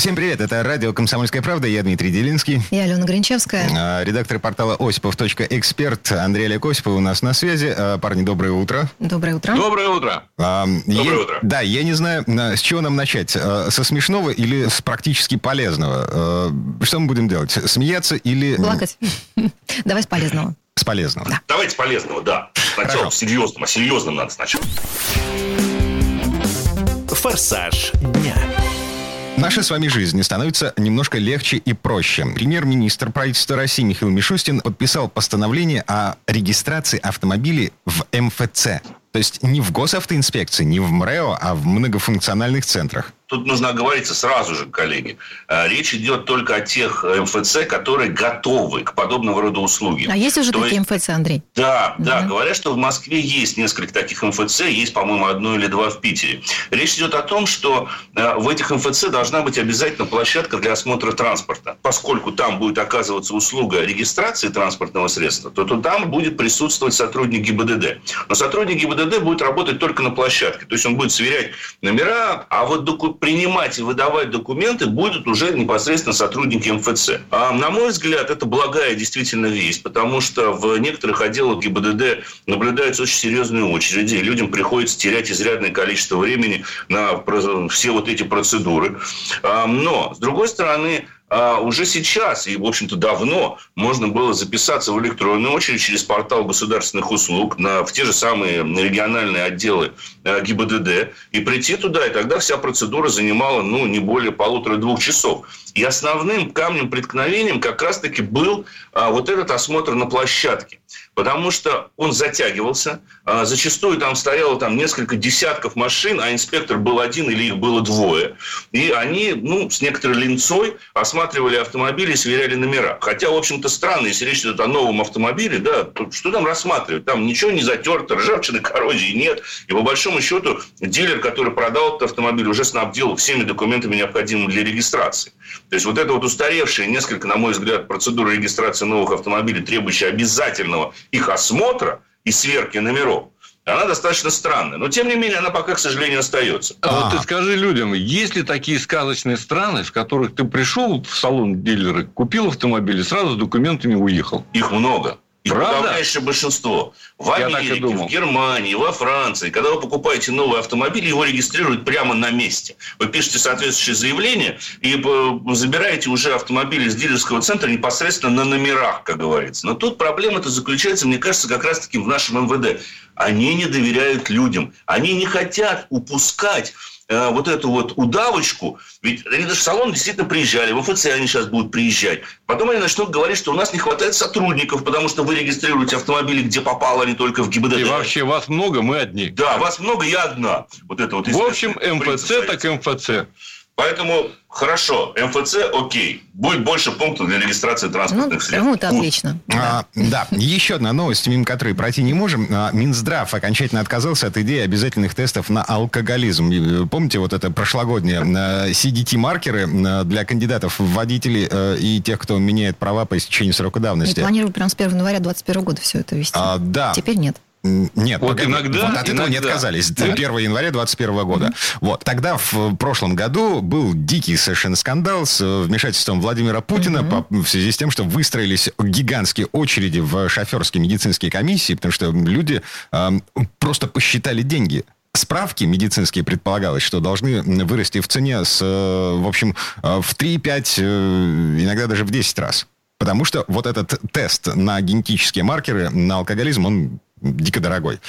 Всем привет, это радио «Комсомольская правда», я Дмитрий Делинский. Я Алена Гринчевская. А, Редактор портала осипов.эксперт Андрей Олег Осипов у нас на связи. А, Парни, доброе утро. Доброе утро. Доброе утро. А, Доброе я- утро. Да, я не знаю, с чего нам начать. А, Со смешного или с практически полезного? Что мы будем делать? Смеяться или м, Плакать. Давай с полезного. с полезного? Давайте полезного, да. Сначала серьезном, а серьезным надо сначала. «Форсаж дня». Наша с вами жизнь становится немножко легче и проще. Премьер-министр правительства России Михаил Мишустин подписал постановление о регистрации автомобилей в МФЦ. То есть не в госавтоинспекции, не в МРЭО, а в многофункциональных центрах. Тут нужно оговориться сразу же, коллеги. Э, Речь идет только о тех э, МФЦ, которые готовы к подобного рода услуге. А есть уже То такие есть- МФЦ, Андрей? Да, да, Мгм. говорят, что в Москве есть несколько таких МФЦ, есть, по-моему, одно или два в Питере. Речь идет о том, что э, в этих МФЦ должна быть обязательно площадка для осмотра транспорта. Поскольку там будет оказываться услуга регистрации транспортного средства, то, то там будет присутствовать сотрудник ГИБДД. Но сотрудник ГИБДД будет работать только на площадке. То есть он будет сверять номера, а вот доку- принимать и выдавать документы будут уже непосредственно сотрудники МФЦ. А, на мой взгляд, это благая действительно весть, потому что в некоторых отделах ГИБДД наблюдаются очень серьезные очереди, и людям приходится терять изрядное количество времени на все вот эти процедуры. А, Но, с другой стороны, уже сейчас и, в общем-то, давно можно было записаться в электронную очередь через портал государственных услуг на, в те же самые региональные отделы э, ГИБДД и прийти туда, и тогда вся процедура занимала ну, не более полутора-двух часов. И основным камнем преткновением как раз-таки был а, вот этот осмотр на площадке. Потому что он затягивался. а, зачастую там стояло там, несколько десятков машин, а инспектор был один или их было двое. И они ну, с некоторой линцой осматривали автомобили и сверяли номера. Хотя, в общем-то, странно, если речь идет о новом автомобиле, да, то что там рассматривать? Там ничего не затерто, ржавчины, коррозии нет. И по большому счету дилер, который продал этот автомобиль, уже снабдил всеми документами, необходимыми для регистрации. То есть вот это вот устаревшие несколько, на мой взгляд, процедуры регистрации новых автомобилей, требующие обязательного их осмотра и сверки номеров, она достаточно странная. Но, тем не менее, она пока, к сожалению, остается. А вот Ага. ты скажи людям, есть ли такие сказочные страны, в которых ты пришел в салон дилера, купил автомобиль и сразу с документами уехал? Их много. Правда? подавляющее большинство. В Америке, в Германии, во Франции. Когда вы покупаете новый автомобиль, его регистрируют прямо на месте. Вы пишете соответствующее заявление и э, забираете уже автомобиль из дилерского центра непосредственно на номерах, как говорится. Но тут проблема-то заключается, мне кажется, как раз-таки в нашем МВД. Они не доверяют людям. Они не хотят упускать э, вот эту вот удавочку, ведь они даже в салон действительно приезжали, в ОФЦ они сейчас будут приезжать. Потом они начнут говорить, что у нас не хватает сотрудников, потому что вы регистрируете автомобили, где попало, а не только в ГИБДД. И вообще вас много, мы одни. Да, вас много, я одна. Вот это вот В общем, МФЦ так. МФЦ. Поэтому хорошо, МФЦ окей. Будет больше пунктов для регистрации Ну, транспортных средств. ну, это отлично. А, да, еще одна новость, мимо которой пройти не можем. А, Минздрав окончательно отказался от идеи обязательных тестов на алкоголизм. И, э, Помните вот это прошлогоднее э, CDT-маркеры э, для кандидатов в водители и тех, кто меняет права по истечению срока И давности? планирую прям с 1 января 2021 года все это вести. А, да. Теперь нет. Нет, Вот иногда- Вот от этого не иногда. отказались. 1 января 2021 года. Вот. Тогда в прошлом году был дикий совершенно скандал с э, вмешательством Владимира Путина по- в связи с тем, что выстроились гигантские очереди в шоферские медицинские комиссии, потому что люди эм, просто посчитали деньги. Справки медицинские предполагалось, что должны вырасти в цене с, э, в общем, э, в 3-5, э, иногда даже в 10 раз. Потому что вот этот тест на генетические маркеры, на алкоголизм, он дико дорогой.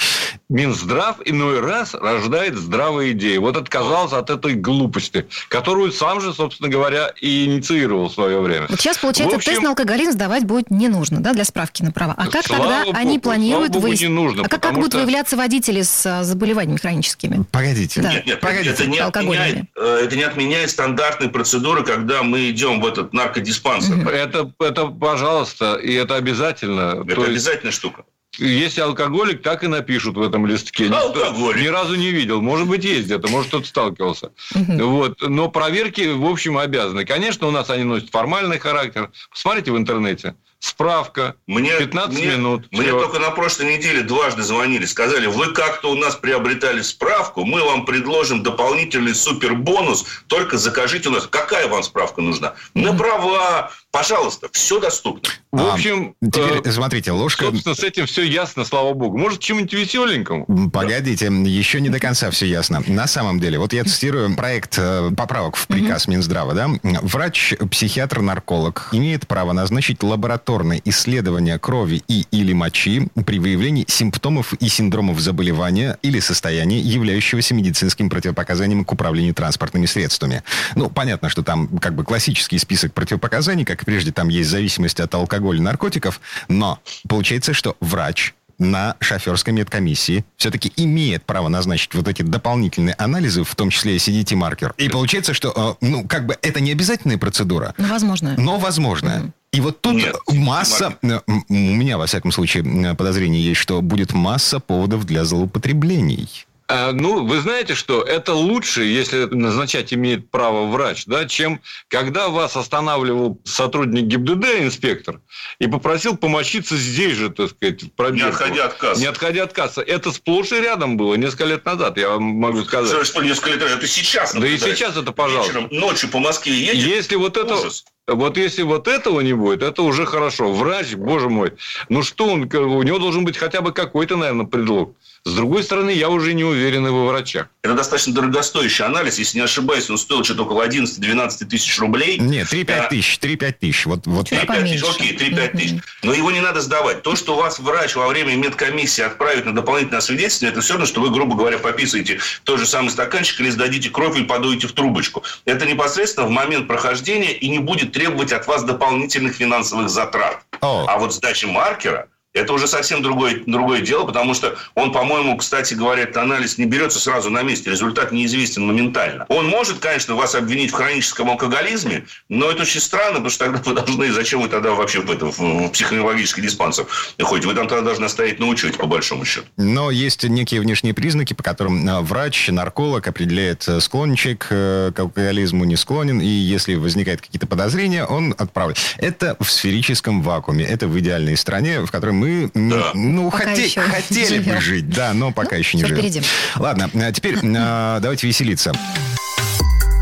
Минздрав иной раз рождает здравые идеи. Вот отказался от этой глупости, которую сам же, собственно говоря, и инициировал в свое время. Вот сейчас, получается, В общем, тест на алкоголизм сдавать будет не нужно, да, для справки на права. А как тогда богу, они планируют слава богу, выяснить? не нужно, а как, как будут что- выявляться водители с а, заболеваниями хроническими? Погодите. Да. Нет, нет, Погодите. это не, отменяет, э, это не отменяет стандартные процедуры, когда мы идем в этот наркодиспансер. Это, это, пожалуйста, и это обязательно. Это То есть обязательная штука. Если алкоголик, так и напишут в этом листке. Алкоголик. Ни разу не видел. Может быть, есть где-то, может, кто-то сталкивался. Вот. Но проверки, в общем, обязаны. Конечно, у нас они носят формальный характер. Посмотрите в интернете. Справка. Мне, 15 мне- минут. Мне Всё. только на прошлой неделе дважды звонили. Сказали, вы как-то у нас приобретали справку, мы вам предложим дополнительный супербонус, только закажите у нас. Какая вам справка нужна? На права, пожалуйста, все доступно. В А, общем, Теперь, э, смотрите, ложка... собственно, с этим все ясно, слава богу. Может, чему-нибудь веселенькому? М, Погодите, еще не до конца все ясно. На самом деле, вот я цитирую проект э, поправок в приказ Минздрава, да? Врач, психиатр, нарколог имеет право назначить лабораторное исследование крови и или мочи при выявлении симптомов и синдромов заболевания или состояния, являющегося медицинским противопоказанием к управлению транспортными средствами. Ну, понятно, что там как бы классический список противопоказаний, как и прежде, там есть зависимость от алкоголя и наркотиков, но получается, что врач на шоферской медкомиссии все-таки имеет право назначить вот эти дополнительные анализы, в том числе CDT-маркер. И получается, что, э, ну, как бы это не обязательная процедура, Ну, возможно. но возможная. И вот тут Нет, масса, э, у меня, во всяком случае, подозрение есть, что будет масса поводов для злоупотреблений. А, Ну, вы знаете, что это лучше, если назначать имеет право врач, да, чем когда вас останавливал сотрудник ГИБДД, инспектор, и попросил помочиться здесь же, так сказать, в пробирку. Не отходя от кассы. Не отходя от кассы. Это сплошь и рядом было несколько лет назад, я вам могу сказать. Что, что несколько лет, это сейчас Да и сейчас это, пожалуйста. Вечером, ночью по Москве едет. Если вот это... Ужас. Вот если вот этого не будет, это уже хорошо. Врач, боже мой, ну что он, у него должен быть хотя бы какой-то, наверное, предлог. С другой стороны, я уже не уверен и во врачах. Это достаточно дорогостоящий анализ. Если не ошибаюсь, он стоил что-то около 11-12 тысяч рублей. Нет, 3-5 А, тысяч, 3-5 тысяч. Вот, вот Чуть так. 3-5 тысяч, окей, 3-5 тысяч. Но его не надо сдавать. То, что вас врач во время медкомиссии отправит на дополнительное освидетельствование, это все равно, что вы, грубо говоря, пописаете тот же самый стаканчик или сдадите кровь или подуете в трубочку. Это непосредственно в момент прохождения и не будет требовать от вас дополнительных финансовых затрат. О. А вот сдача маркера это уже совсем другое, другое дело, потому что он, по-моему, кстати говоря, этот анализ не берется сразу на месте, результат неизвестен моментально. Он может, конечно, вас обвинить в хроническом алкоголизме, но это очень странно, потому что тогда вы должны, зачем вы тогда вообще в, этом, в психоневрологический диспансер ходите? Вы там тогда должны стоять на учете, по большому счету. Но есть некие внешние признаки, по которым э, врач, нарколог определяет, э, склонен человек э, к алкоголизму, не склонен, и если возникают какие-то подозрения, он отправляет. Это в сферическом вакууме, это в идеальной стране, в которой мы, Да. ну, Пока хоте- еще хотели бы живем. жить, да, но пока еще не живем. впереди. Ладно, а теперь э, давайте веселиться.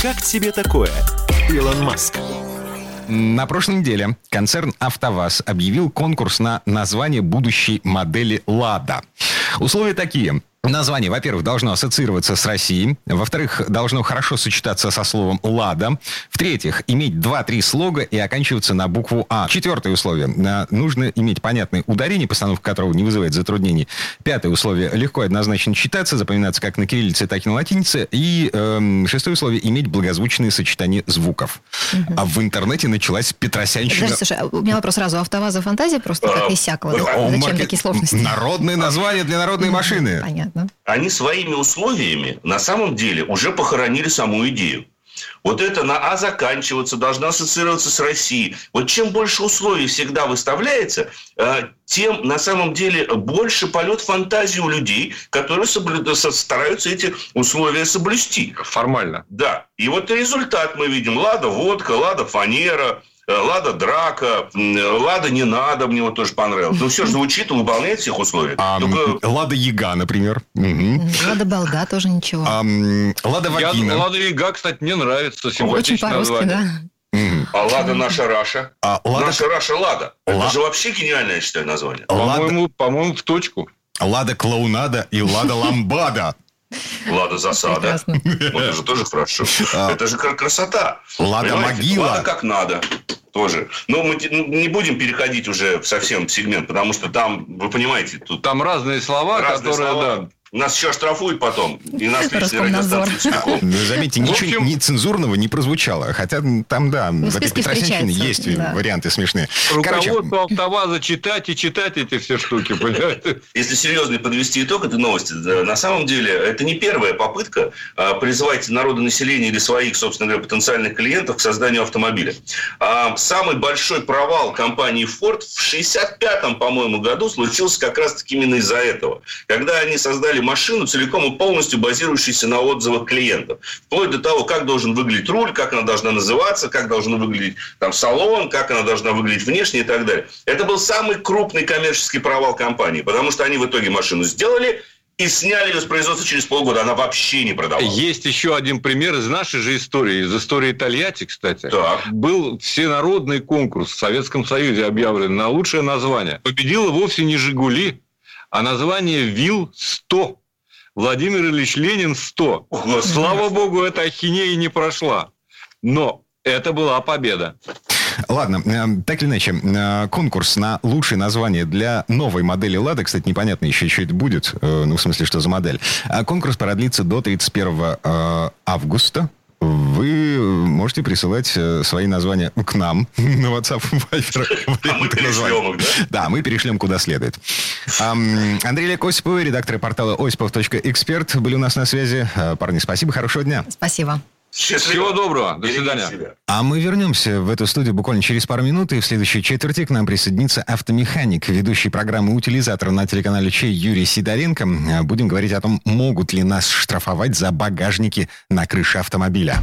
Как тебе такое, Илон Маск? На прошлой неделе концерн «АвтоВАЗ» объявил конкурс на название будущей модели «Лада». Условия такие. Название, во-первых, должно ассоциироваться с Россией. Во-вторых, должно хорошо сочетаться со словом «Лада». В-третьих, иметь два-три слога и оканчиваться на букву «А». Четвертое условие. На- Нужно иметь понятное ударение, постановка которого не вызывает затруднений. Пятое условие. Легко и однозначно читаться, запоминаться как на кириллице, так и на латинице. И эм, шестое условие. Иметь благозвучные сочетания звуков. А в интернете началась Петросянщина. Подожди, слушай, а у меня вопрос сразу. Автоваза фантазия просто как А, иссякла? Зачем маркет- такие сложности? Народное название для народной машины. Понятно. Они своими условиями на самом деле уже похоронили саму идею. Вот это на А заканчиваться, должна ассоциироваться с Россией. Вот чем больше условий всегда выставляется, э, тем на самом деле больше полет фантазии у людей, которые соблю- со- стараются эти условия соблюсти. Формально. Да. И вот результат мы видим. Лада водка, лада фанера, Лада драка, м, Лада не надо, мне вот тоже понравилось. Ну, все же звучит, выполняет всех условий. А, Только Лада Яга, например. Мгм. Лада Балда тоже ничего. А, Лада Я, Вагина. Лада Яга, кстати, мне нравится. Очень по-русски, да. А Лада наша Раша. А, Лада, Наша Раша Лада. Ла- Это же вообще гениальное, я считаю, название. Лада, По-моему, по-моему, в точку. Лада Клоунада и Лада Ламбада. Лада засада. Прекрасно. Вот это же тоже хорошо. А. Это же кра- красота. Лада? Могила. Лада как надо. Тоже. Но мы ну, не будем переходить уже в совсем сегмент, потому что там, вы понимаете, тут Там разные слова, разные которые, слова. да. Нас еще оштрафуют потом. И нас Роскомнадзор. радиостанции. Ну, заметьте, ничего общем- нецензурного не прозвучало. Хотя там, да, в этой Петросянщине есть да. варианты смешные. Короче, Руководство АвтоВАЗа читать и читать эти все штуки, понимаете? Если серьезно подвести итог этой новости, да, на самом деле это не первая попытка а, призывать народонаселение или своих, собственно говоря, потенциальных клиентов к созданию автомобиля. А, самый большой провал компании Ford в 65-м, по-моему, году случился как раз-таки именно из-за этого. Когда они создали машину, целиком и полностью базирующуюся на отзывах клиентов. Вплоть до того, как должен выглядеть руль, как она должна называться, как должен выглядеть там, салон, как она должна выглядеть внешне и так далее. Это был самый крупный коммерческий провал компании, потому что они в итоге машину сделали и сняли ее с производства через полгода. Она вообще не продавалась. Есть еще один пример из нашей же истории, из истории Тольятти, кстати. Так. Был всенародный конкурс в Советском Союзе объявлен на лучшее название. Победила вовсе не «Жигули», а название ВИЛ-100. Владимир Ильич Ленин 100. О, Господи. Слава богу, эта ахинея не прошла. Но это была победа. Ладно, э, так или иначе, э, конкурс на лучшее название для новой модели «Лада», кстати, непонятно еще, что это будет, э, ну, в смысле, что за модель. А конкурс продлится до 31 э, августа. Вы можете присылать э, свои названия к нам на WhatsApp, Viber. А мы перешлем их, да? Да, мы перешлем куда следует. Андрей Олег Осипов, редактор портала осипов.эксперт, были у нас на связи. Э, Парни, спасибо, хорошего дня. Спасибо. Счастливо. Всего доброго. До Берегите свидания. себя. А мы вернемся в эту студию буквально через пару минут, и в следующей четверти к нам присоединится автомеханик, ведущий программы «Утилизатор» на телеканале Чей Юрий Сидоренко. А, Будем говорить о том, могут ли нас штрафовать за багажники на крыше автомобиля.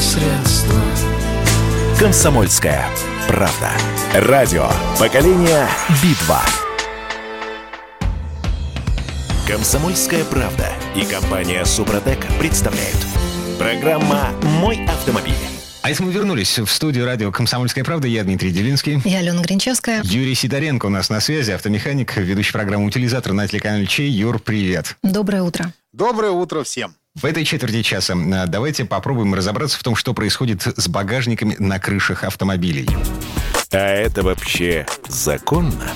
Средство. Комсомольская правда. Радио. Поколение Битва. Комсомольская правда и компания Супротек представляют. Программа «Мой автомобиль». А если мы вернулись в студию радио «Комсомольская правда», я Дмитрий Делинский. Я Алена Гринчевская. Юрий Сидоренко у нас на связи, автомеханик, ведущий программу «Утилизатор» на телеканале Чей. Юр, привет. Доброе утро. Доброе утро всем. В этой четверти часа а, давайте попробуем разобраться в том, что происходит с багажниками на крышах автомобилей. А это вообще законно?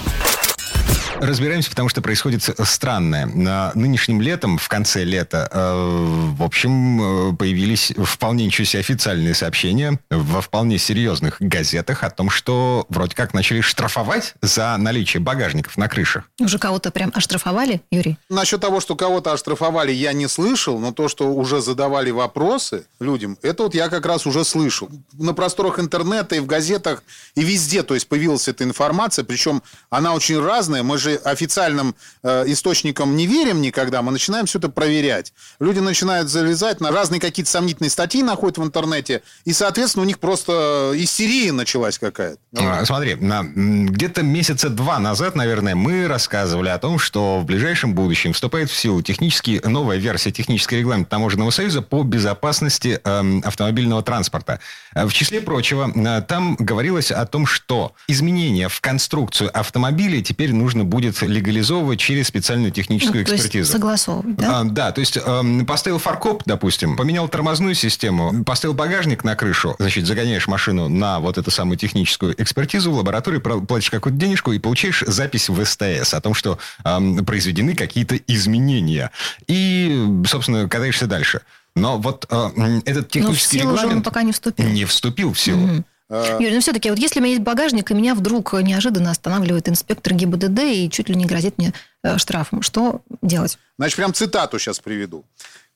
Разбираемся, потому что происходит странное. На Нынешним летом, в конце лета, э, в общем, э, появились вполне ничего себе официальные сообщения во вполне серьезных газетах о том, что вроде как начали штрафовать за наличие багажников на крышах. Уже кого-то прям оштрафовали, Юрий? Насчет того, что кого-то оштрафовали, я не слышал, но то, что уже задавали вопросы людям, это вот я как раз уже слышал. На просторах интернета и в газетах и везде, то есть появилась эта информация, причем она очень разная. Мы же официальным э, источникам не верим никогда, мы начинаем все это проверять. Люди начинают залезать на разные какие-то сомнительные статьи, находят в интернете, и, соответственно, у них просто истерия началась какая-то. А, Смотри, на, где-то месяца два назад, наверное, мы рассказывали о том, что в ближайшем будущем вступает в силу технически новая версия технического регламента Таможенного союза по безопасности эм, автомобильного транспорта. Э, В числе прочего, э, там говорилось о том, что изменения в конструкцию автомобиля теперь нужно будет легализовывать через специальную техническую Ну, то есть экспертизу. согласовывать, да? А, да, то есть эм, поставил фаркоп, допустим, поменял тормозную систему, поставил багажник на крышу, значит, загоняешь машину на вот эту самую техническую экспертизу в лаборатории, платишь какую-то денежку и получаешь запись в СТС о том, что эм, произведены какие-то изменения. И, собственно, катаешься дальше. Но вот э, этот Но в технический силу же он регламент пока не вступил. не вступил в силу. Мгм. Юрий, ну все-таки, вот если у меня есть багажник, и меня вдруг неожиданно останавливает инспектор ГИБДД и чуть ли не грозит мне э, штрафом, что делать? Значит, прям цитату сейчас приведу.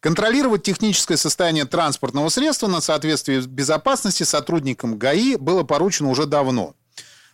Контролировать техническое состояние транспортного средства на соответствие безопасности сотрудникам ГАИ было поручено уже давно.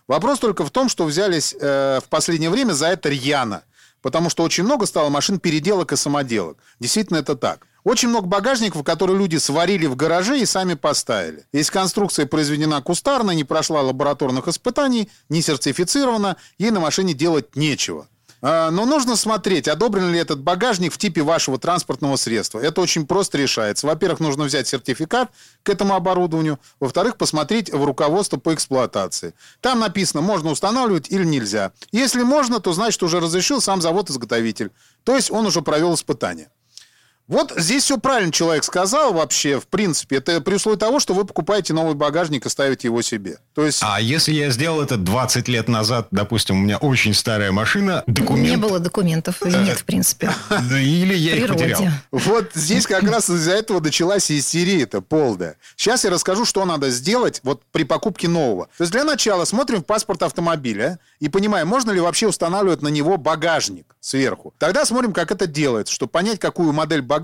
Вопрос только в том, что взялись э, в последнее время за это рьяно. Потому что очень много стало машин переделок и самоделок. Действительно, это так. Очень много багажников, которые люди сварили в гараже и сами поставили. Если конструкция произведена кустарно, не прошла лабораторных испытаний, не сертифицирована, ей на машине делать нечего. А, Но нужно смотреть, одобрен ли этот багажник в типе вашего транспортного средства. Это очень просто решается. Во-первых, нужно взять сертификат к этому оборудованию. Во-вторых, посмотреть в руководство по эксплуатации. Там написано, можно устанавливать или нельзя. Если можно, то значит уже разрешил сам завод-изготовитель. То есть он уже провел испытание. Вот здесь все правильно человек сказал вообще, в принципе. Это при условии того, что вы покупаете новый багажник и ставите его себе. То есть... А если я сделал это 20 лет назад, допустим, у меня очень старая машина, документ... Не было документов, и нет, в принципе. Или я их потерял. Вот здесь как раз из-за этого началась истерия-то полная. Сейчас я расскажу, что надо сделать вот при покупке нового. То есть для начала смотрим в паспорт автомобиля и понимаем, можно ли вообще устанавливать на него багажник сверху. Тогда смотрим, как это делается, чтобы понять, какую модель багажника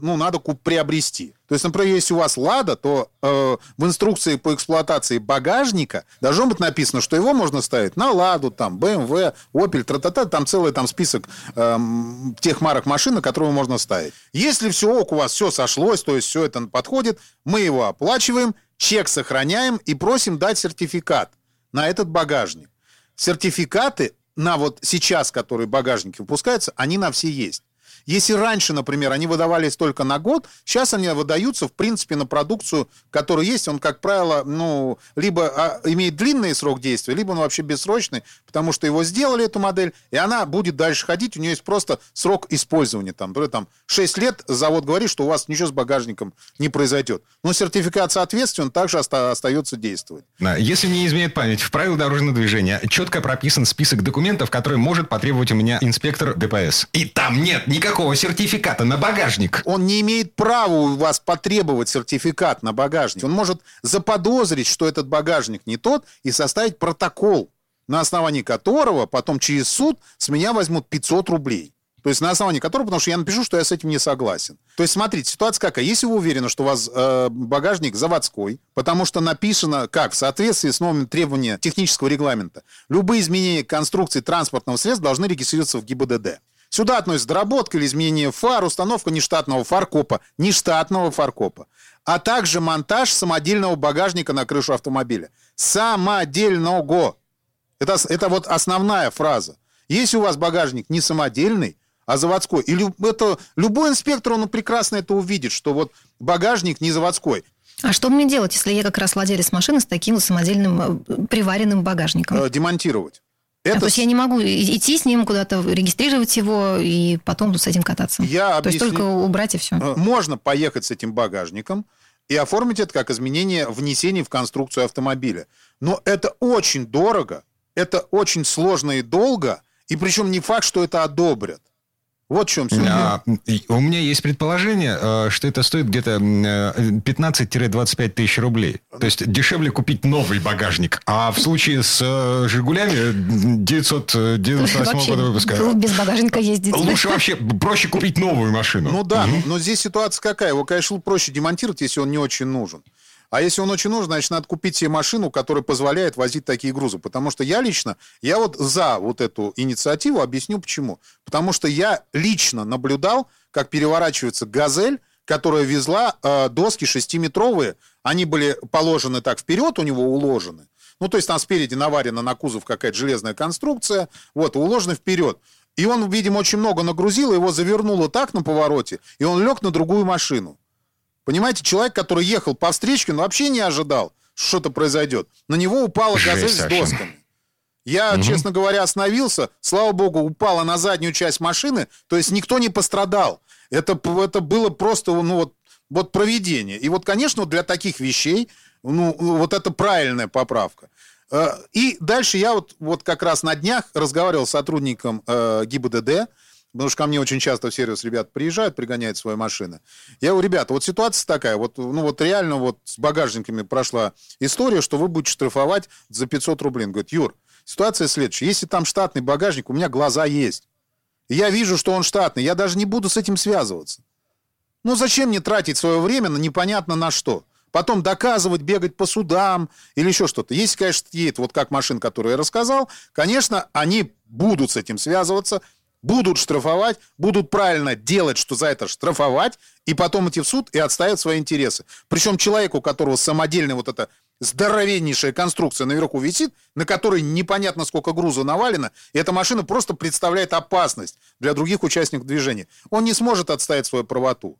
ну, надо куп- приобрести. То есть, например, если у вас «Лада», то э, в инструкции по эксплуатации багажника должно быть написано, что его можно ставить на «Ладу», там, BMW, Opel, тра-та-та, там целый там список эм, тех марок машин, на которые можно ставить. Если все ок, у вас все сошлось, то есть все это подходит, мы его оплачиваем, чек сохраняем и просим дать сертификат на этот багажник. Сертификаты на вот сейчас, которые багажники выпускаются, они на все есть. Если раньше, например, они выдавались только на год, сейчас они выдаются, в принципе, на продукцию, которая есть. Он, как правило, ну, либо а, имеет длинный срок действия, либо он вообще бессрочный, потому что его сделали, эту модель, и она будет дальше ходить. У нее есть просто срок использования. Там, например, там 6 лет завод говорит, что у вас ничего с багажником не произойдет. Но сертификат соответствия, также оста- остается действовать. Если мне изменяет память, в правилах дорожного движения четко прописан список документов, которые может потребовать у меня инспектор ДПС. И там нет никакого сертификата на багажник. Он не имеет права у вас потребовать сертификат на багажник. Он может заподозрить, что этот багажник не тот, и составить протокол, на основании которого потом через суд с меня возьмут 500 рублей. То есть на основании которого, потому что я напишу, что я с этим не согласен. То есть смотрите, ситуация какая. Если вы уверены, что у вас э, багажник заводской, потому что написано, как в соответствии с новыми требованиями технического регламента, любые изменения конструкции транспортного средства должны регистрироваться в ГИБДД. Сюда относится доработка или изменение фар, установка нештатного фаркопа, нештатного фаркопа, а также монтаж самодельного багажника на крышу автомобиля. Самодельного. Это, это вот основная фраза. Если у вас багажник не самодельный, а заводской, и это, любой инспектор, он прекрасно это увидит, что вот багажник не заводской. А что мне делать, если я как раз владелец машины с таким самодельным э, приваренным багажником? Э, демонтировать. А, Это то есть я не могу идти с ним куда-то, регистрировать его и потом с этим кататься. Я То есть объясню. только убрать и все. Э, Можно поехать с этим багажником и оформить это как изменение внесений в конструкцию автомобиля. Но это очень дорого, это очень сложно и долго, и причем не факт, что это одобрят. Вот в чем все. А, у меня есть предположение, э, что это стоит где-то м, э, 15-25 тысяч рублей. То есть дешевле купить новый багажник. А в случае с э, «Жигулями» м, 998 Вообще года выпуска... без багажника ездить. Лучше вообще проще купить новую машину. Ну да, но здесь ситуация какая? Его, конечно, проще демонтировать, если он не очень нужен. А если он очень нужен, значит, надо купить себе машину, которая позволяет возить такие грузы. Потому что я лично, я вот за вот эту инициативу объясню почему. Потому что я лично наблюдал, как переворачивается «Газель», которая везла э, доски шестиметровые. Они были положены так вперед, у него уложены. Ну, то есть там спереди наварена на кузов какая-то железная конструкция, вот, уложены вперед. И он, видимо, очень много нагрузил, его завернуло так на повороте, и он лег на другую машину. Понимаете, человек, который ехал по встречке, он вообще не ожидал, что что-то произойдет. На него упала Жесть газель с совершенно. досками. Я, честно говоря, остановился, слава богу, упала на заднюю часть машины, то есть никто не пострадал. Это, это было просто, ну вот, вот проведение. И вот, конечно, для таких вещей, ну, вот это правильная поправка. Э, И дальше я вот, вот как раз на днях разговаривал с сотрудником э, ГИБДД, потому что ко мне очень часто в сервис ребят приезжают, пригоняют свои машины. Я говорю, ребята, вот ситуация такая, вот, ну вот реально вот с багажниками прошла история, что вы будете штрафовать за 500 рублей. Он говорит, Юр, ситуация следующая. Если там штатный багажник, у меня глаза есть. И я вижу, что он штатный, я даже не буду с этим связываться. Ну зачем мне тратить свое время на непонятно на что? Потом доказывать, бегать по судам или еще что-то. Если, конечно, едет вот как машин, которую я рассказал, конечно, они будут с этим связываться, будут штрафовать, будут правильно делать, что за это штрафовать, и потом идти в суд и отставить свои интересы. Причем человеку, у которого самодельная вот эта здоровеннейшая конструкция наверху висит, на которой непонятно сколько груза навалено, и эта машина просто представляет опасность для других участников движения. Он не сможет отставить свою правоту.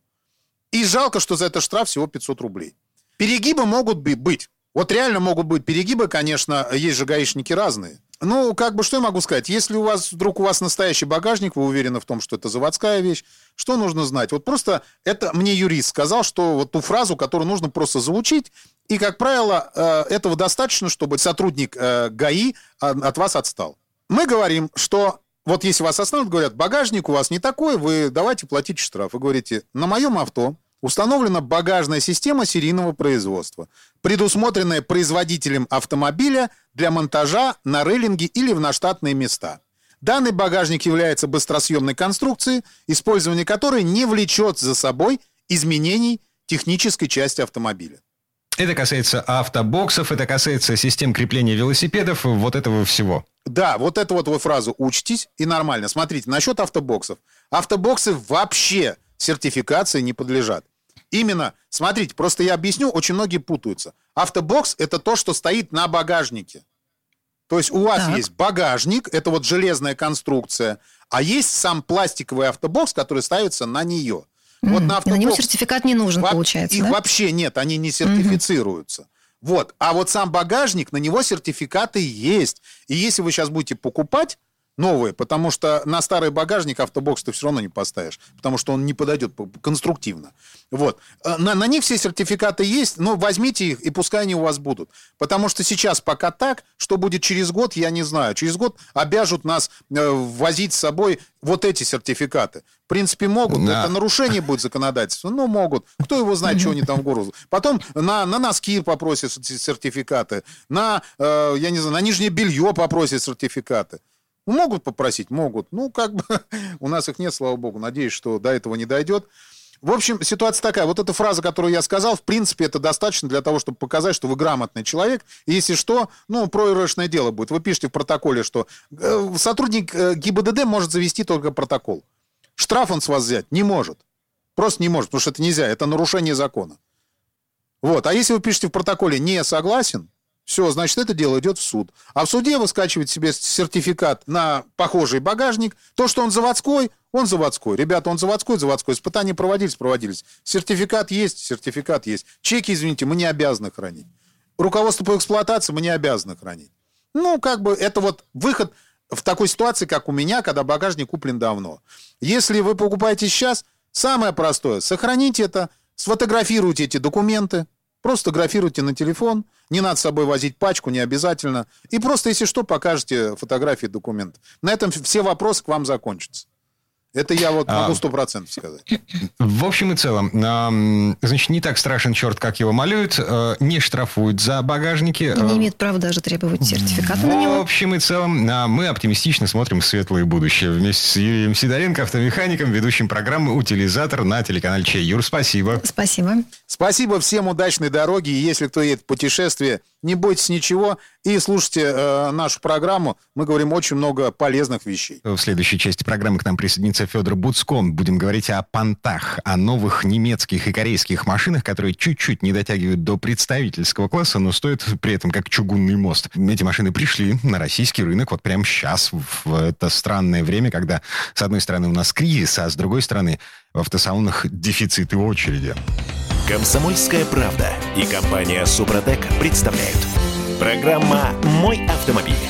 И жалко, что за это штраф всего 500 рублей. Перегибы могут быть. Вот реально могут быть перегибы, конечно, есть же гаишники разные. Ну, как бы, что я могу сказать? Если у вас, вдруг у вас настоящий багажник, вы уверены в том, что это заводская вещь, что нужно знать? Вот просто это мне юрист сказал, что вот ту фразу, которую нужно просто заучить, и, как правило, э, этого достаточно, чтобы сотрудник э, ГАИ от вас отстал. Мы говорим, что вот если вас остановят, говорят, багажник у вас не такой, вы давайте платите штраф. Вы говорите, на моем авто установлена багажная система серийного производства, предусмотренная производителем автомобиля для монтажа на рейлинге или в наштатные места. Данный багажник является быстросъемной конструкцией, использование которой не влечет за собой изменений технической части автомобиля. Это касается автобоксов, это касается систем крепления велосипедов, вот этого всего. Да, вот эту вот вы фразу учтись и нормально. Смотрите, насчет автобоксов. Автобоксы вообще сертификации не подлежат. Именно, смотрите, просто я объясню, очень многие путаются. Автобокс – это то, что стоит на багажнике. То есть у вас так. есть багажник, это вот железная конструкция, а есть сам пластиковый автобокс, который ставится на нее. Mm, вот на, автобокс, на него сертификат не нужен, во- получается, Их да? вообще нет, они не сертифицируются. mm Вот. А вот сам багажник, на него сертификаты есть. И если вы сейчас будете покупать, новые, потому что на старый багажник автобокс ты все равно не поставишь, потому что он не подойдет конструктивно. Вот. Э, на, на них все сертификаты есть, но возьмите их, и пускай они у вас будут. Потому что сейчас пока так, что будет через год, я не знаю. Через год обяжут нас э, возить с собой вот эти сертификаты. В принципе, могут. Да. Это нарушение будет законодательства. Ну, могут. Кто его знает, что они там в городе. Потом на, на носки попросят сертификаты. На, э, я не знаю, на нижнее белье попросят сертификаты. Ну, могут попросить, могут. Ну, как бы у нас их нет, слава богу. Надеюсь, что до этого не дойдет. В общем, ситуация такая. Вот эта фраза, которую я сказал, в принципе, это достаточно для того, чтобы показать, что вы грамотный человек. И если что, ну, проигрышное дело будет. Вы пишете в протоколе, что э, сотрудник э, ГИБДД может завести только протокол. Штраф он с вас взять не может. Просто не может, потому что это нельзя. Это нарушение закона. Вот. А если вы пишете в протоколе «не согласен», все, значит, это дело идет в суд. А в суде вы скачиваете себе сертификат на похожий багажник. То, что он заводской, он заводской. Ребята, он заводской, заводской. Испытания проводились, проводились. Сертификат есть, сертификат есть. Чеки, извините, мы не обязаны хранить. Руководство по эксплуатации мы не обязаны хранить. Ну, как бы это вот выход в такой ситуации, как у меня, когда багажник куплен давно. Если вы покупаете сейчас, самое простое, сохраните это, сфотографируйте эти документы, Просто графируйте на телефон, не надо с собой возить пачку, не обязательно. И просто, если что, покажете фотографии документов. На этом все вопросы к вам закончатся. Это я вот могу а, сто процентов сказать. В общем и целом, значит, не так страшен черт, как его малюют, э, не штрафуют за багажники. И не имеет права даже требовать сертификат на него. В общем и целом, мы оптимистично смотрим в светлое будущее. Вместе с Юрием Сидоренко, автомехаником, ведущим программы «Утилизатор» на телеканале Чей. Юр, спасибо. Спасибо. Спасибо всем удачной дороги. И если кто едет в путешествие, не бойтесь ничего и слушайте э, нашу программу. Мы говорим очень много полезных вещей. В следующей части программы к нам присоединится Федор Буцко. Будем говорить о понтах, о новых немецких и корейских машинах, которые чуть-чуть не дотягивают до представительского класса, но стоят при этом как чугунный мост. Эти машины пришли на российский рынок вот прямо сейчас, в это странное время, когда с одной стороны у нас кризис, а с другой стороны в автосалонах дефицит и очереди. Комсомольская правда и компания Супротек представляют. Программа «Мой автомобиль».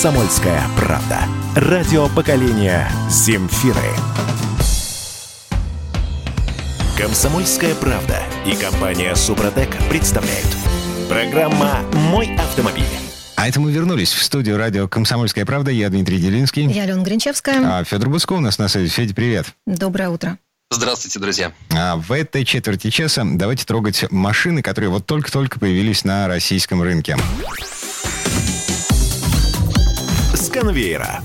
Комсомольская правда. Радио поколения Земфиры. Комсомольская правда и компания Супротек представляют. Программа «Мой автомобиль». А это мы вернулись в студию радио «Комсомольская правда». Я Дмитрий Делинский. Я Алена Гринчевская. А Федор Буско у нас на связи. Федя, привет. Доброе утро. Здравствуйте, друзья. А в этой четверти часа давайте трогать машины, которые вот только-только появились на российском рынке. С конвейера.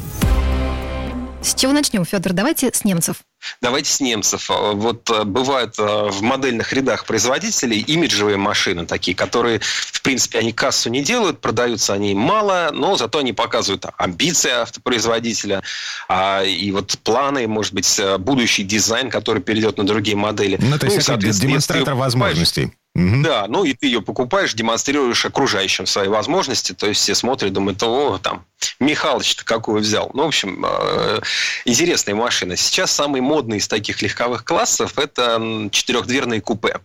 С чего начнем, Федор? Давайте с немцев. Давайте с немцев. А, Вот э, бывают э, в модельных рядах производителей имиджевые машины такие, которые, в принципе, они кассу не делают, продаются они мало, но зато они показывают амбиции автопроизводителя а, и вот планы, может быть, будущий дизайн, который перейдет на другие модели. Ну, то есть и, это демонстратор возможностей. Мгм. Да, ну и ты ее покупаешь, демонстрируешь окружающим свои возможности, то есть все смотрят, думают, о, там, Михалыч-то какую взял. Ну, в общем, э, интересная машина. Сейчас самый модный из таких легковых классов – это четырехдверные купе.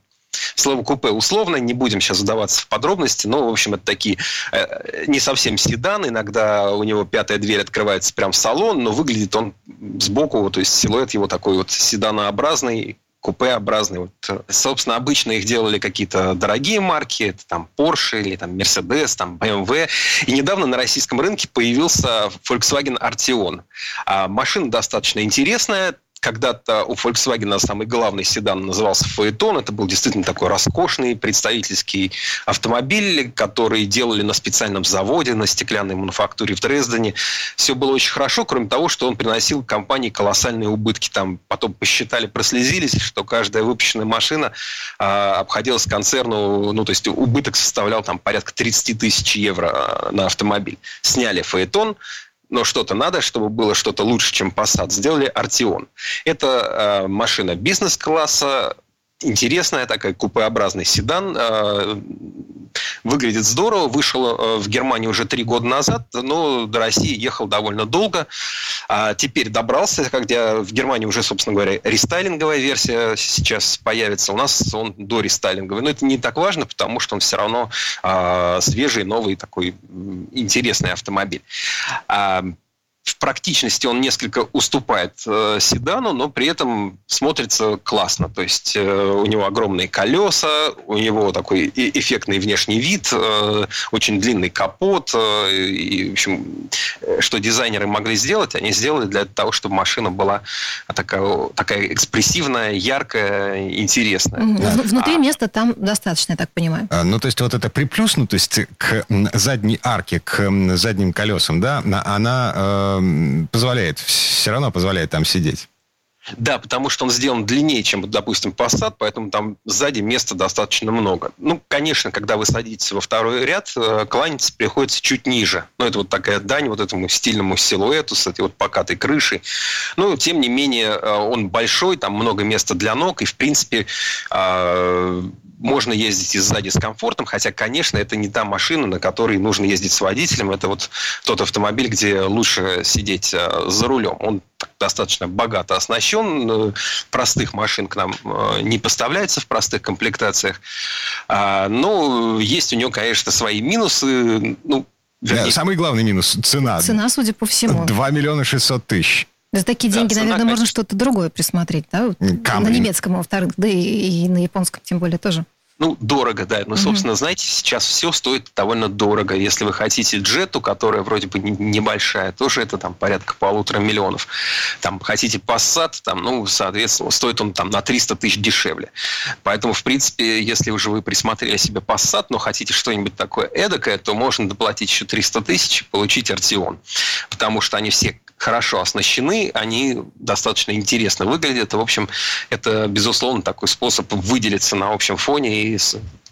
Слово купе условно, не будем сейчас задаваться в подробности, но, в общем, это такие э, не совсем седан, иногда у него пятая дверь открывается прям в салон, но выглядит он сбоку, то есть силуэт его такой вот седанообразный, купеобразный. Вот, собственно, обычно их делали какие-то дорогие марки, это там Porsche или там Mercedes, там BMW. И недавно на российском рынке появился Volkswagen Arteon. А машина достаточно интересная, когда-то у Volkswagen самый главный седан назывался Фаэтон. Это был действительно такой роскошный представительский автомобиль, который делали на специальном заводе, на стеклянной мануфактуре в Дрездене. Все было очень хорошо, кроме того, что он приносил компании колоссальные убытки. Там потом посчитали, прослезились, что каждая выпущенная машина а, обходилась концерну, ну, то есть убыток составлял там порядка 30 тысяч евро а, на автомобиль. Сняли Фаэтон, но что-то надо, чтобы было что-то лучше, чем Passat. Сделали Артион. Это э, машина бизнес-класса, интересная такая купеобразный седан. Э, выглядит здорово. Вышел э, в Германии уже три года назад, но до России ехал довольно долго. А теперь добрался, когда в Германии уже, собственно говоря, рестайлинговая версия сейчас появится. У нас он до рестайлинговой. Но это не так важно, потому что он все равно э, свежий, новый, такой интересный автомобиль. Практичности он несколько уступает э, седану, но при этом смотрится классно. То есть э, у него огромные колеса, у него такой эффектный внешний вид, э, очень длинный капот. э, и, в общем, э, что дизайнеры могли сделать, они сделали для того, чтобы машина была такая, такая экспрессивная, яркая, интересная. Вну- Внутри А- места там достаточно, я так понимаю. А, Ну, то есть вот эта приплюснутость к задней арке, к задним колесам, да, на- она э, позволяет, все равно позволяет там сидеть. Да, потому что он сделан длиннее, чем, допустим, Passat, поэтому там сзади места достаточно много. Ну, конечно, когда вы садитесь во второй ряд, э, кланяться приходится чуть ниже. Ну, это вот такая дань вот этому стильному силуэту с этой вот покатой крышей. Но, тем не менее, э, он большой, там много места для ног, и, в принципе, э, можно ездить и сзади с комфортом, хотя, конечно, это не та машина, на которой нужно ездить с водителем. Это вот тот автомобиль, где лучше сидеть э, за рулем. Он достаточно богато оснащен. Э, Простых машин к нам э, не поставляется в простых комплектациях. А, Но есть у него, конечно, свои минусы. Ну, Да, самый главный минус – цена. Цена, судя по всему. 2 миллиона 600 тысяч. За такие Да, деньги, цена, наверное, можно конечно. что-то другое присмотреть, да? Вот Камри. На немецком, во-вторых, да и, и на японском тем более тоже. Ну, дорого, да. Ну, собственно, знаете, сейчас все стоит довольно дорого. Если вы хотите джету, которая вроде бы не- небольшая, тоже это там порядка полутора миллионов. Там хотите Passat, там, ну, соответственно, стоит он там на 300 тысяч дешевле. Поэтому, в принципе, если уже вы присмотрели себе Passat, но хотите что-нибудь такое эдакое, то можно доплатить еще 300 тысяч и получить Артион. Потому что они все хорошо оснащены, они достаточно интересно выглядят. В общем, это, безусловно, такой способ выделиться на общем фоне и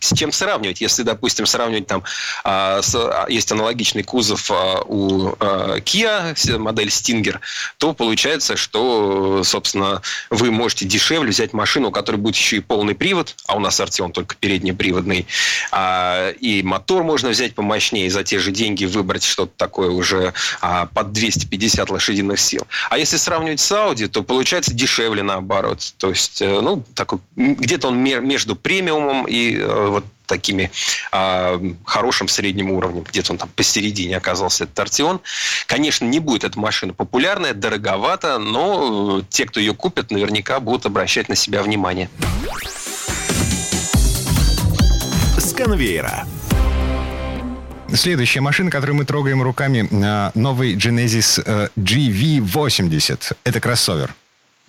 с, чем сравнивать. Если, допустим, сравнивать там, а, с- а, есть аналогичный кузов а, у а, Kia, модель Stinger, то получается, что, собственно, вы можете дешевле взять машину, у которой будет еще и полный привод, а у нас Артион только переднеприводный, а, и мотор можно взять помощнее, за те же деньги выбрать что-то такое уже а, под 250 лошадиных сил. А если сравнивать с Audi, то получается дешевле наоборот. То есть, э, ну, такой, где-то он ме- между премиумом и э, такими а, хорошим средним уровнем. Где-то он там посередине оказался, этот Артион. Конечно, не будет эта машина популярная, дороговато, но э, те, кто ее купят, наверняка будут обращать на себя внимание. С конвейера. Следующая машина, которую мы трогаем руками, а, новый Genesis э, GV80. Это кроссовер.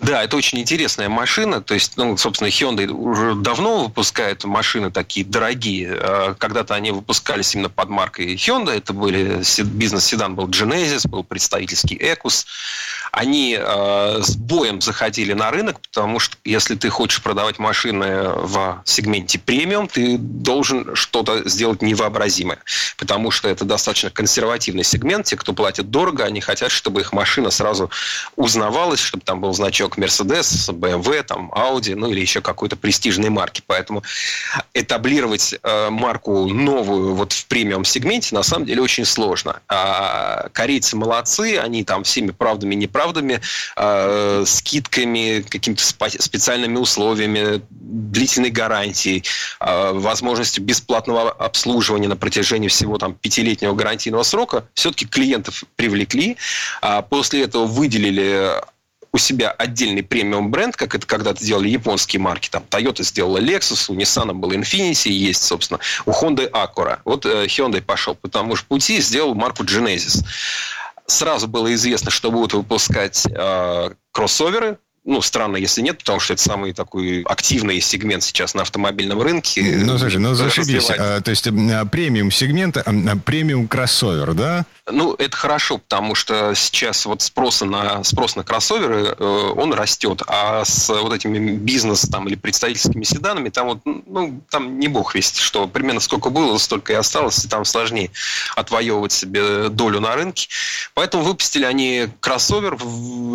Да, это очень интересная машина. То есть, ну, собственно, Hyundai уже давно выпускает машины такие дорогие. А Когда-то они выпускались именно под маркой Hyundai. Это были бизнес-седан был Genesis, был представительский Ecus. Они э, с боем заходили на рынок, потому что если ты хочешь продавать машины в сегменте премиум, ты должен что-то сделать невообразимое. Потому что это достаточно консервативный сегмент. Те, кто платит дорого, они хотят, чтобы их машина сразу узнавалась, чтобы там был значок Mercedes, BMW, там, Audi, ну или еще какой-то престижной марки. Поэтому этаблировать э, марку новую вот в премиум сегменте на самом деле очень сложно. А корейцы молодцы, они там всеми правдами и неправдами, э, скидками, какими-то специальными условиями, длительной гарантией, э, возможностью бесплатного обслуживания на протяжении всего там пятилетнего гарантийного срока, все-таки клиентов привлекли, а после этого выделили у себя отдельный премиум бренд, как это когда-то делали японские марки. Там Toyota сделала Lexus, у Nissan был Infiniti, есть, собственно, у Honda Acura. Вот э, Hyundai пошел по тому же пути и сделал марку Genesis. Сразу было известно, что будут выпускать э, кроссоверы, ну, странно, если нет, потому что это самый такой активный сегмент сейчас на автомобильном рынке. Ну, слушай, ну зашибись. А, то есть премиум сегмент, премиум кроссовер, да? Ну, это хорошо, потому что сейчас вот спрос на, спрос на кроссоверы, э, он растет, а с вот этими бизнес там, или представительскими седанами, там вот, ну, там не бог весть, что примерно сколько было, столько и осталось, и там сложнее отвоевывать себе долю на рынке. Поэтому выпустили они кроссовер,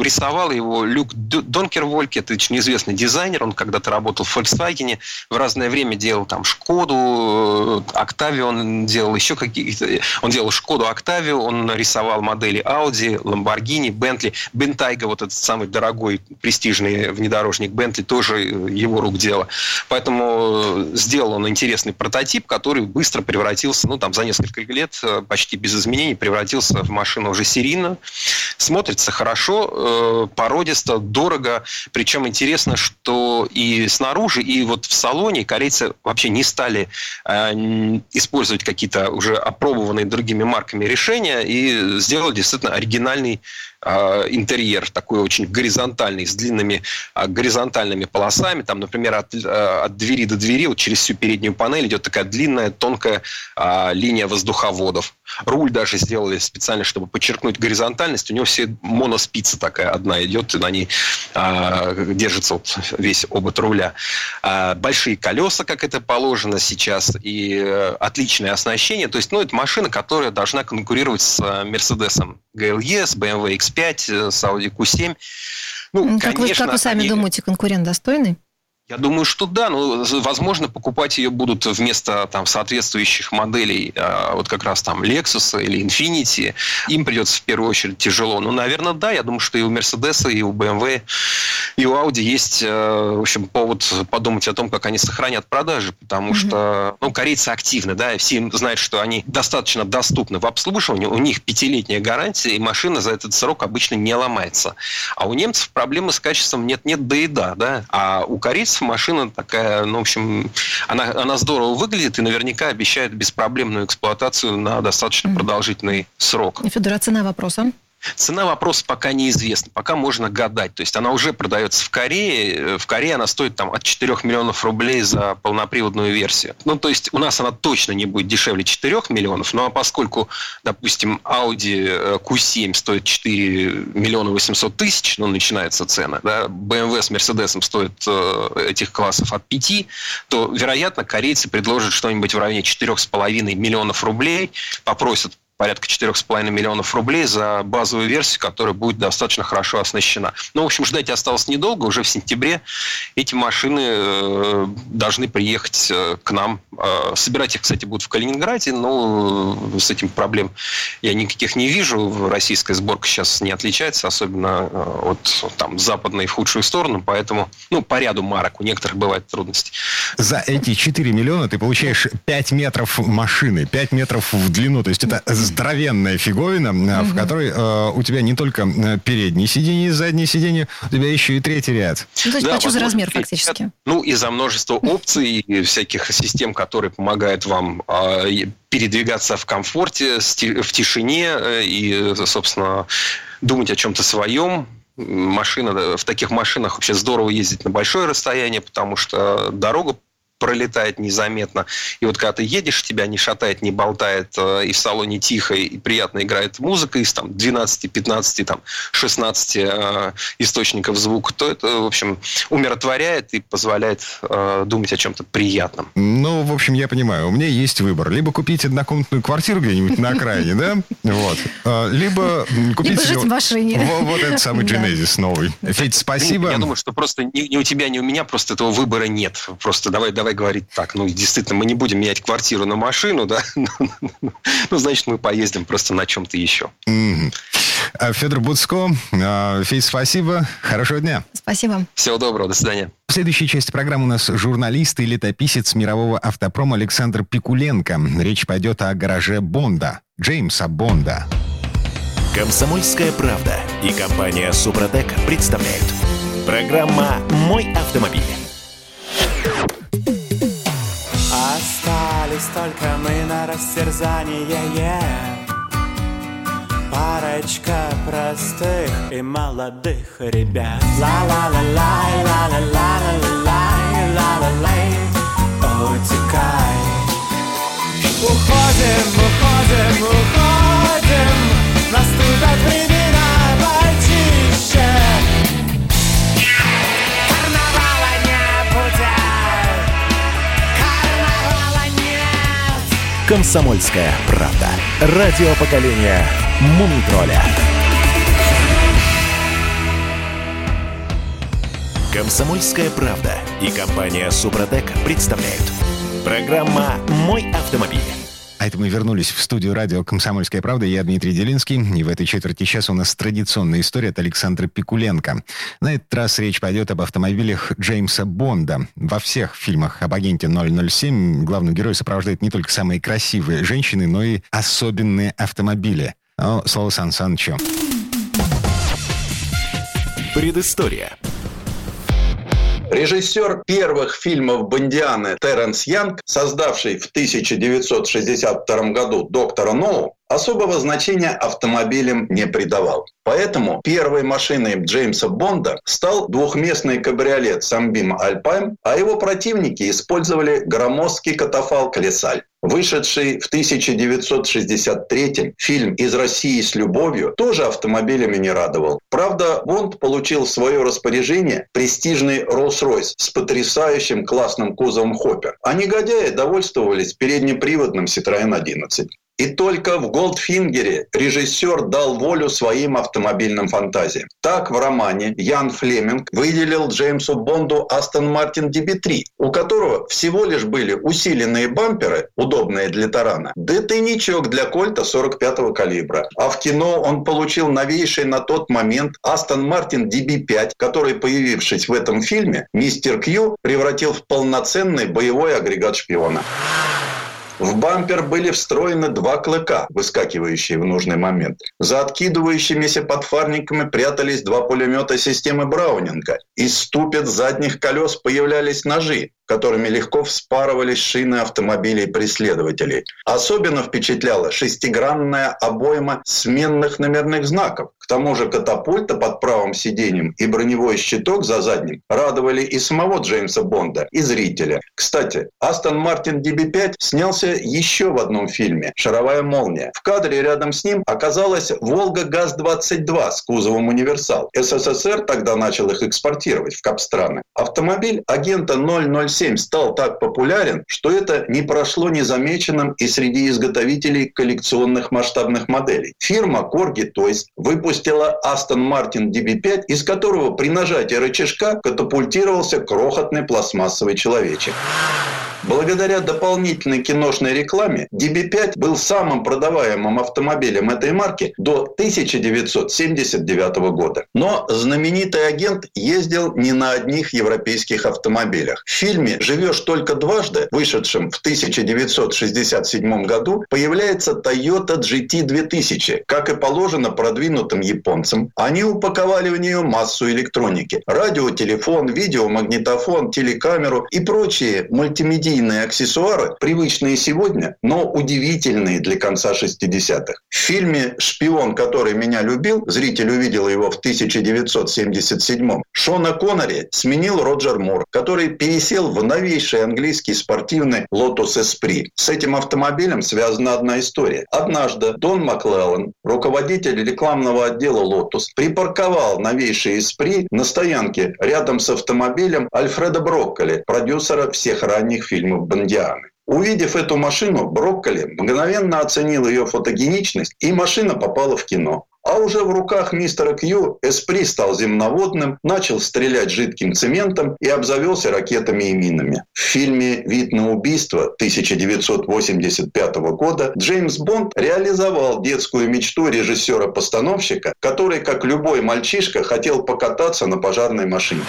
рисовал его Люк Донкер Вольке, это очень известный дизайнер, он когда-то работал в Volkswagen, в разное время делал там Шкоду, Октавио он делал еще какие-то, он делал Шкоду, Октавио, он рисовал модели Audi, Lamborghini, Bentley, Bentayga, вот этот самый дорогой престижный внедорожник Bentley, тоже его рук дело. Поэтому сделал он интересный прототип, который быстро превратился, ну там за несколько лет почти без изменений превратился в машину уже серийно. Смотрится хорошо, э, породисто, дорого. Причем интересно, что и снаружи, и вот в салоне корейцы вообще не стали э, использовать какие-то уже опробованные другими марками решения и сделали действительно оригинальный интерьер такой очень горизонтальный, с длинными а, горизонтальными полосами. Там, например, от, а, от двери до двери, вот через всю переднюю панель идет такая длинная, тонкая линия воздуховодов. Руль даже сделали специально, чтобы подчеркнуть горизонтальность. У него все моноспица такая одна идет, и на ней держится вот весь обод руля. большие колеса, как это положено сейчас, и э, отличное оснащение. То есть, ну, это машина, которая должна конкурировать с Мерседесом GLE, с BMW X5, X5, с Audi Q7. Ну, как, конечно, вы, как вы сами они... думаете, конкурент достойный? Я думаю, что да, но, возможно, покупать ее будут вместо там, соответствующих моделей, а, вот как раз там Lexus или Infiniti. Им придется в первую очередь тяжело. Но, наверное, да, я думаю, что и у Mercedes, и у BMW, и у Audi есть, э, в общем, повод подумать о том, как они сохранят продажи, потому mm-hmm. что, ну, корейцы активны, да, и все знают, что они достаточно доступны в обслуживании, у них пятилетняя гарантия, и машина за этот срок обычно не ломается. А у немцев проблемы с качеством нет-нет, да и да, да, а у корейцев машина такая, ну, в общем, она, она здорово выглядит и наверняка обещает беспроблемную эксплуатацию на достаточно продолжительный срок. Федора, цена вопроса? Цена вопроса пока неизвестна, пока можно гадать. То есть она уже продается в Корее. В Корее она стоит там от 4 миллионов рублей за полноприводную версию. Ну, то есть у нас она точно не будет дешевле 4 миллионов. Ну, а поскольку, допустим, Audi э, Q7 стоит 4 миллиона 800 тысяч, ну, начинается цена, да, BMW с Mercedes стоит э, этих классов от 5, то, вероятно, корейцы предложат что-нибудь в районе 4,5 миллионов рублей, попросят порядка 4,5 миллионов рублей за базовую версию, которая будет достаточно хорошо оснащена. Ну, в общем, ждать осталось недолго. Уже в сентябре эти машины э, должны приехать э, к нам. Э, собирать их, кстати, будут в Калининграде, но с этим проблем я никаких не вижу. Российская сборка сейчас не отличается, особенно от там, западной в худшую сторону, поэтому ну, по ряду марок у некоторых бывают трудности. За эти 4 миллиона ты получаешь 5 метров машины, 5 метров в длину, то есть это здоровенная фиговина, угу. в которой э, у тебя не только э, переднее сиденье и заднее сиденье, у тебя еще и третий ряд. Ну, то есть да, за размер фактически. Ну, и за множество опций, и всяких систем, которые помогают вам э, передвигаться в комфорте, в тишине э, и, собственно, думать о чем-то своем, машина, в таких машинах вообще здорово ездить на большое расстояние, потому что дорога пролетает незаметно. И вот когда ты едешь, тебя не шатает, не болтает, э, и в салоне тихо, и приятно играет музыка из там, 12, 15, там, 16 э, источников звука, то это, в общем, умиротворяет и позволяет э, думать о чем-то приятном. Ну, в общем, я понимаю, у меня есть выбор. Либо купить однокомнатную квартиру где-нибудь на окраине, да? Вот. А, либо купить... Либо жить в машине. Вот этот самый Genesis новый. Федь, спасибо. Я думаю, что просто ни у тебя, ни у меня просто этого выбора нет. Просто давай, давай говорить так, ну, действительно, мы не будем менять квартиру на машину, да, ну, значит, мы поездим просто на чем-то еще. А, Федор Буцко, а, Федь, спасибо, хорошего дня. Спасибо. Всего доброго, до свидания. В следующей части программы у нас журналист и летописец мирового автопрома Александр Пикуленко. Речь пойдет о гараже Бонда, Джеймса Бонда. Комсомольская правда и компания Супротек представляют. Программа «Мой автомобиль». Остались только мы на растерзание Парочка простых и молодых ребят. Ла-ла-ла-лай, ла-ла-ла-ла-ла-лай, ла-ла-лай. Утекай. Уходим, уходим, уходим. Наступят времена почище «Комсомольская правда». Радио поколения Мумитроля. «Комсомольская правда» и компания «Супротек» представляют. Программа «Мой автомобиль». А это мы вернулись в студию радио «Комсомольская правда». Я Дмитрий Делинский. И в этой четверти часа у нас традиционная история от Александра Пикуленко. На этот раз речь пойдет об автомобилях Джеймса Бонда. Во всех фильмах об агенте 007 главного героя сопровождают не только самые красивые женщины, но и особенные автомобили. Но слово Сан Санычу. Предыстория. Режиссер первых фильмов Бондианы Терренс Янг, создавший в 1962 году «Доктора Ноу», особого значения автомобилям не придавал. Поэтому первой машиной Джеймса Бонда стал двухместный кабриолет Самбим Альпайм, а его противники использовали громоздкий катафалк Лесаль. Вышедший в 1963 фильм «Из России с любовью» тоже автомобилями не радовал. Правда, Бонд получил в свое распоряжение престижный Rolls-Royce с потрясающим классным кузовом Хоппер, а негодяи довольствовались переднеприводным Citroёn 11. И только в Голдфингере режиссер дал волю своим автомобильным фантазиям. Так в романе Ян Флеминг выделил Джеймсу Бонду Астон Мартин DB3, у которого всего лишь были усиленные бамперы, удобные для тарана, да тайничок для кольта 45-го калибра. А в кино он получил новейший на тот момент Астон Мартин DB5, который, появившись в этом фильме, мистер Кью превратил в полноценный боевой агрегат шпиона. В бампер были встроены два клыка, выскакивающие в нужный момент. За откидывающимися подфарниками прятались два пулемета системы Браунинга. Из ступет задних колес появлялись ножи, которыми легко вспарывались шины автомобилей преследователей. Особенно впечатляла шестигранная обойма сменных номерных знаков. К тому же катапульта под правым сиденьем и броневой щиток за задним радовали и самого Джеймса Бонда, и зрителя. Кстати, Астон Мартин DB5 снялся еще в одном фильме «Шаровая молния». В кадре рядом с ним оказалась «Волга ГАЗ-22» с кузовом «Универсал». СССР тогда начал их экспортировать в капстраны. Автомобиль агента 007 стал так популярен, что это не прошло незамеченным и среди изготовителей коллекционных масштабных моделей. Фирма Corgi Toys выпустила Aston Martin DB5, из которого при нажатии рычажка катапультировался крохотный пластмассовый человечек. Благодаря дополнительной киношной рекламе DB5 был самым продаваемым автомобилем этой марки до 1979 года. Но знаменитый агент ездил не на одних европейских автомобилях. В фильме «Живешь только дважды», вышедшем в 1967 году, появляется Toyota GT 2000. Как и положено продвинутым японцам, они упаковали в нее массу электроники. Радио, телефон, видеомагнитофон, телекамеру и прочие мультимедийные аксессуары, привычные сегодня, но удивительные для конца 60-х. В фильме «Шпион, который меня любил», зритель увидел его в 1977 Шона Коннери сменил Роджер Мур, который пересел в новейший английский спортивный Lotus Esprit. С этим автомобилем связана одна история. Однажды Дон Маклеллан, руководитель рекламного отдела Lotus, припарковал новейший Esprit на стоянке рядом с автомобилем Альфреда Брокколи, продюсера всех ранних фильмов Бондианы. Увидев эту машину, Брокколи мгновенно оценил ее фотогеничность, и машина попала в кино. А уже в руках мистера Кью Эспри стал земноводным, начал стрелять жидким цементом и обзавелся ракетами и минами. В фильме «Вид на убийство» 1985 года Джеймс Бонд реализовал детскую мечту режиссера-постановщика, который, как любой мальчишка, хотел покататься на пожарной машине.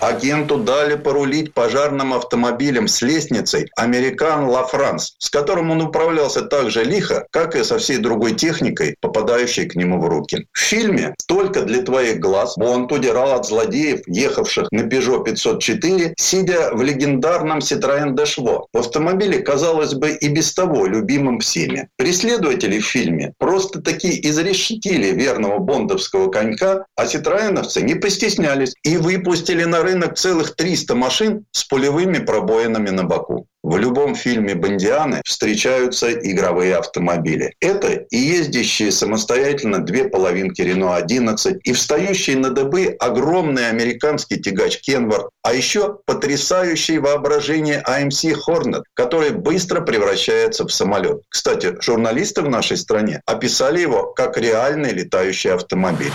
Агенту дали порулить пожарным автомобилем с лестницей «Американ Ла Франс», с которым он управлялся так же лихо, как и со всей другой техникой, попадающей к нему в руки. В фильме «Только для твоих глаз» Бонд удирал от злодеев, ехавших на Peugeot 504, сидя в легендарном Citroën Dashwo. В автомобиле, казалось бы, и без того любимым всеми. Преследователи в фильме просто-таки изрешетили верного бондовского конька, а ситроеновцы не постеснялись и выпустили на рынок целых 300 машин с пулевыми пробоинами на боку. В любом фильме Бондианы встречаются игровые автомобили. Это и ездящие самостоятельно две половинки Рено 11, и встающий на дыбы огромный американский тягач Кенвард, а еще потрясающее воображение AMC Hornet, который быстро превращается в самолет. Кстати, журналисты в нашей стране описали его как реальный летающий автомобиль.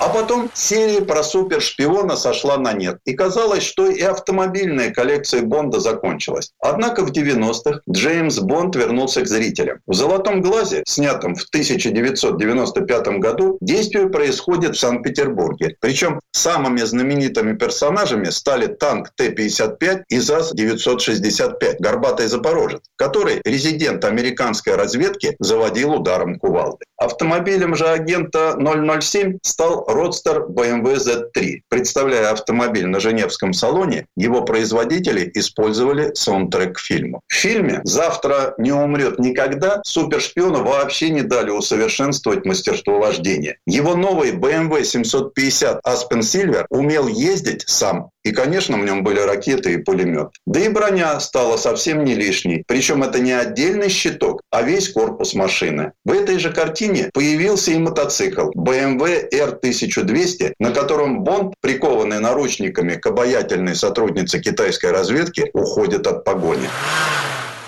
А потом серия про супершпиона сошла на нет. И казалось, что и автомобильная коллекция Бонда закончилась. Однако в 90-х Джеймс Бонд вернулся к зрителям. В «Золотом глазе», снятом в 1995 году, действие происходит в Санкт-Петербурге. Причем самыми знаменитыми персонажами стали танк Т-55 и ЗАЗ-965 «Горбатый Запорожец», который резидент американской разведки заводил ударом кувалды. Автомобилем же агента 007 стал Родстер BMW Z3. Представляя автомобиль на Женевском салоне, его производители использовали саундтрек к фильму. В фильме «Завтра не умрет никогда» супершпиону вообще не дали усовершенствовать мастерство вождения. Его новый BMW 750 Aspen Silver умел ездить сам и, конечно, в нем были ракеты и пулемет. Да и броня стала совсем не лишней. Причем это не отдельный щиток, а весь корпус машины. В этой же картине появился и мотоцикл BMW R1200, на котором Бонд, прикованный наручниками к обаятельной сотруднице китайской разведки, уходит от погони.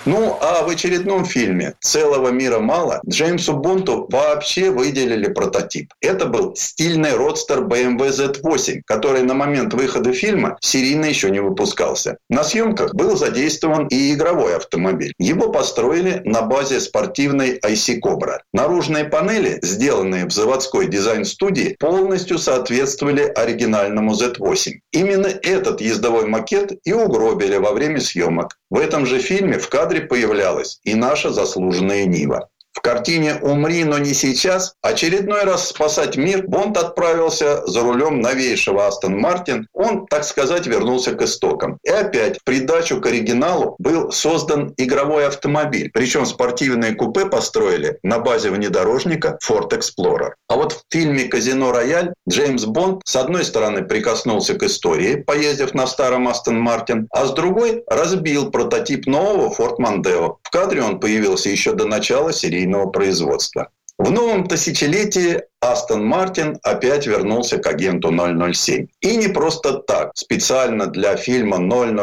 Ну, а в очередном фильме «Целого мира мало» Джеймсу Бонту вообще выделили прототип. Это был стильный родстер BMW Z8, который на момент выхода фильма серийно еще не выпускался. На съемках был задействован и игровой автомобиль. Его построили на базе спортивной IC Cobra. Наружные панели, сделанные в заводской дизайн-студии, полностью соответствовали оригинальному Z8. Именно этот ездовой макет и угробили во время съемок. В этом же фильме в кадре появлялась и наша заслуженная Нива. В картине «Умри, но не сейчас» очередной раз спасать мир Бонд отправился за рулем новейшего Астон Мартин. Он, так сказать, вернулся к истокам. И опять в придачу к оригиналу был создан игровой автомобиль. Причем спортивные купе построили на базе внедорожника Ford Explorer. А вот в фильме «Казино Рояль» Джеймс Бонд с одной стороны прикоснулся к истории, поездив на старом Астон Мартин, а с другой разбил прототип нового Ford Mondeo. В кадре он появился еще до начала серии серийного производства. В новом тысячелетии Астон Мартин опять вернулся к агенту 007. И не просто так. Специально для фильма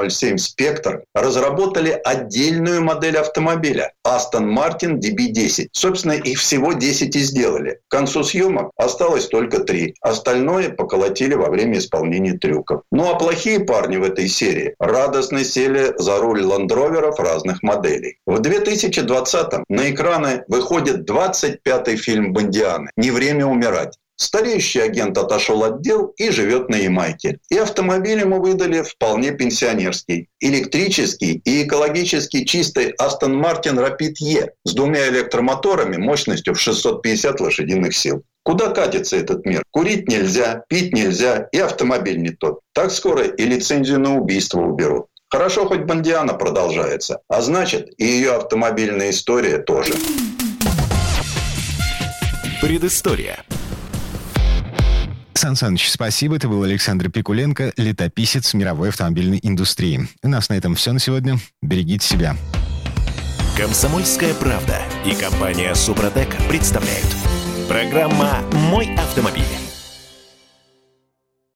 007 «Спектр» разработали отдельную модель автомобиля Астон Мартин DB10. Собственно, их всего 10 и сделали. К концу съемок осталось только 3. Остальное поколотили во время исполнения трюков. Ну а плохие парни в этой серии радостно сели за руль ландроверов разных моделей. В 2020-м на экраны выходит 25-й фильм «Бондианы». Не время умирать. Стареющий агент отошел от дел и живет на Ямайке. И автомобиль ему выдали вполне пенсионерский. Электрический и экологически чистый Aston Martin Rapid E с двумя электромоторами мощностью в 650 лошадиных сил. Куда катится этот мир? Курить нельзя, пить нельзя, и автомобиль не тот. Так скоро и лицензию на убийство уберут. Хорошо, хоть Бондиана продолжается. А значит, и ее автомобильная история тоже. Предыстория. Сан Саныч, спасибо. Это был Александр Пикуленко, летописец мировой автомобильной индустрии. У нас на этом все на сегодня. Берегите себя. Комсомольская правда и компания Супротек представляют. Программа «Мой автомобиль».